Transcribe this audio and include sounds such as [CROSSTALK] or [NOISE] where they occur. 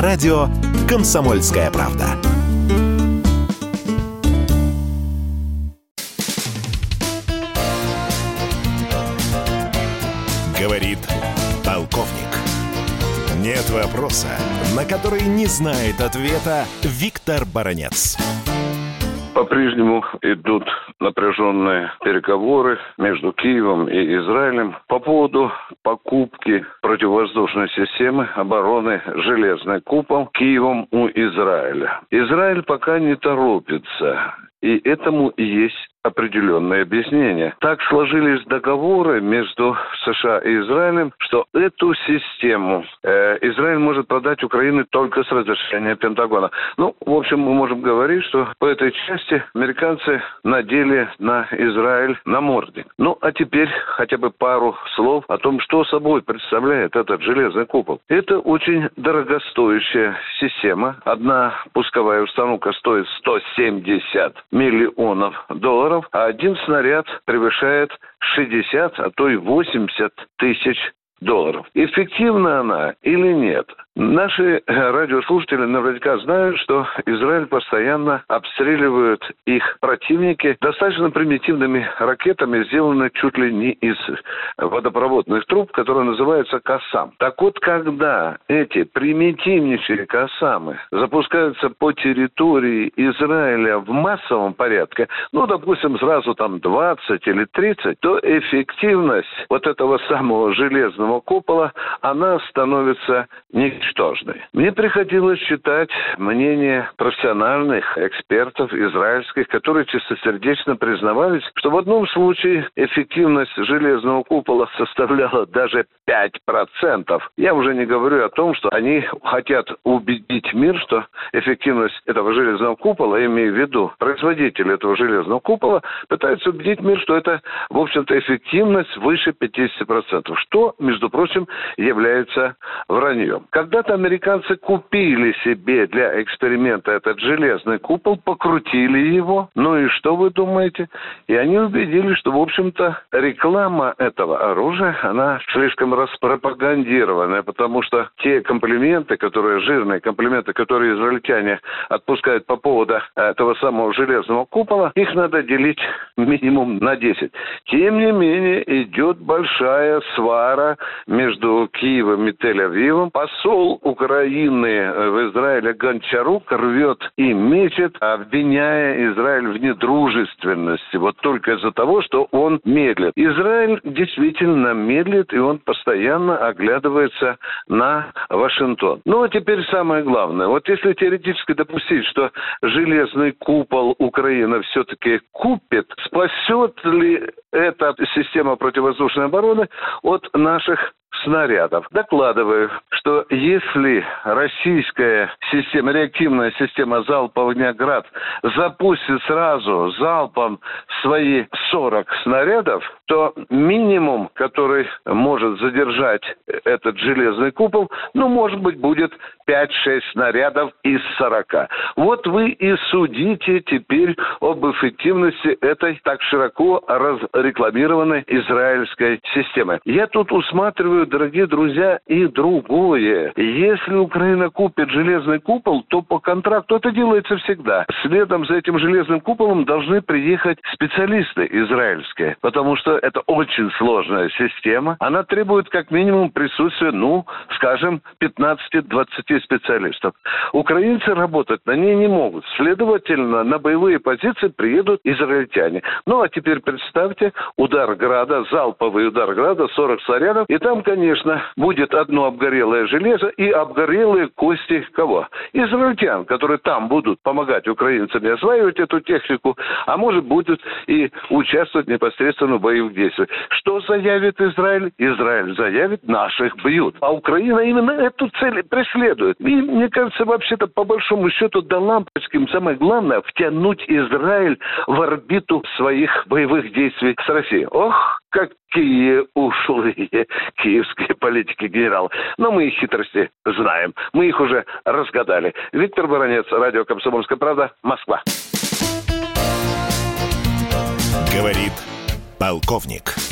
радио «Комсомольская правда». Говорит полковник. Нет вопроса, на который не знает ответа Виктор Баранец. По-прежнему идут напряженные переговоры между Киевом и Израилем по поводу покупки противовоздушной системы обороны «Железный купол» Киевом у Израиля. Израиль пока не торопится. И этому есть определенное объяснение. Так сложились договоры между США и Израилем, что эту систему э, Израиль может продать Украине только с разрешения Пентагона. Ну, в общем, мы можем говорить, что по этой части американцы надели на Израиль намордник. Ну, а теперь хотя бы пару слов о том, что собой представляет этот железный купол. Это очень дорогостоящая система. Одна пусковая установка стоит 170 миллионов долларов, а один снаряд превышает 60, а то и 80 тысяч долларов. Эффективна она или нет? Наши э, радиослушатели наверняка знают, что Израиль постоянно обстреливают их противники достаточно примитивными ракетами, сделанными чуть ли не из водопроводных труб, которые называются «Кассам». Так вот, когда эти примитивнейшие «Кассамы» запускаются по территории Израиля в массовом порядке, ну, допустим, сразу там 20 или 30, то эффективность вот этого самого железного купола, она становится не ничтожной. Мне приходилось читать мнение профессиональных экспертов израильских, которые чистосердечно признавались, что в одном случае эффективность железного купола составляла даже 5%. Я уже не говорю о том, что они хотят убедить мир, что эффективность этого железного купола, имею в виду производители этого железного купола, пытаются убедить мир, что это, в общем-то, эффективность выше 50%, что, между прочим, является враньем. Когда когда-то американцы купили себе для эксперимента этот железный купол, покрутили его. Ну и что вы думаете? И они убедились, что, в общем-то, реклама этого оружия, она слишком распропагандированная, потому что те комплименты, которые, жирные комплименты, которые израильтяне отпускают по поводу этого самого железного купола, их надо делить минимум на 10. Тем не менее, идет большая свара между Киевом и Тель-Авивом. Посол посол Украины э, в Израиле Гончарук рвет и мечет, обвиняя Израиль в недружественности. Вот только из-за того, что он медлит. Израиль действительно медлит, и он постоянно оглядывается на Вашингтон. Ну, а теперь самое главное. Вот если теоретически допустить, что железный купол Украина все-таки купит, спасет ли эта система противовоздушной обороны от наших снарядов. Докладываю, что если российская система, реактивная система залпового огня «Град» запустит сразу залпом свои 40 снарядов, то минимум, который может задержать этот железный купол, ну, может быть, будет 5-6 снарядов из 40. Вот вы и судите теперь об эффективности этой так широко разрекламированной израильской системы. Я тут усматриваю дорогие друзья, и другое. Если Украина купит железный купол, то по контракту это делается всегда. Следом за этим железным куполом должны приехать специалисты израильские, потому что это очень сложная система. Она требует как минимум присутствия, ну, скажем, 15-20 специалистов. Украинцы работать на ней не могут. Следовательно, на боевые позиции приедут израильтяне. Ну, а теперь представьте, удар града, залповый удар града, 40 снарядов, и там, конечно, конечно, будет одно обгорелое железо и обгорелые кости кого? Израильтян, которые там будут помогать украинцам осваивать эту технику, а может будут и участвовать непосредственно в боевых действиях. Что заявит Израиль? Израиль заявит, наших бьют. А Украина именно эту цель преследует. И мне кажется, вообще-то по большому счету до лампочки самое главное втянуть Израиль в орбиту своих боевых действий с Россией. Ох, какие ушлые [LAUGHS] киевские политики генералы. Но мы их хитрости знаем. Мы их уже разгадали. Виктор Баранец, радио «Комсомольская правда», Москва. Говорит полковник.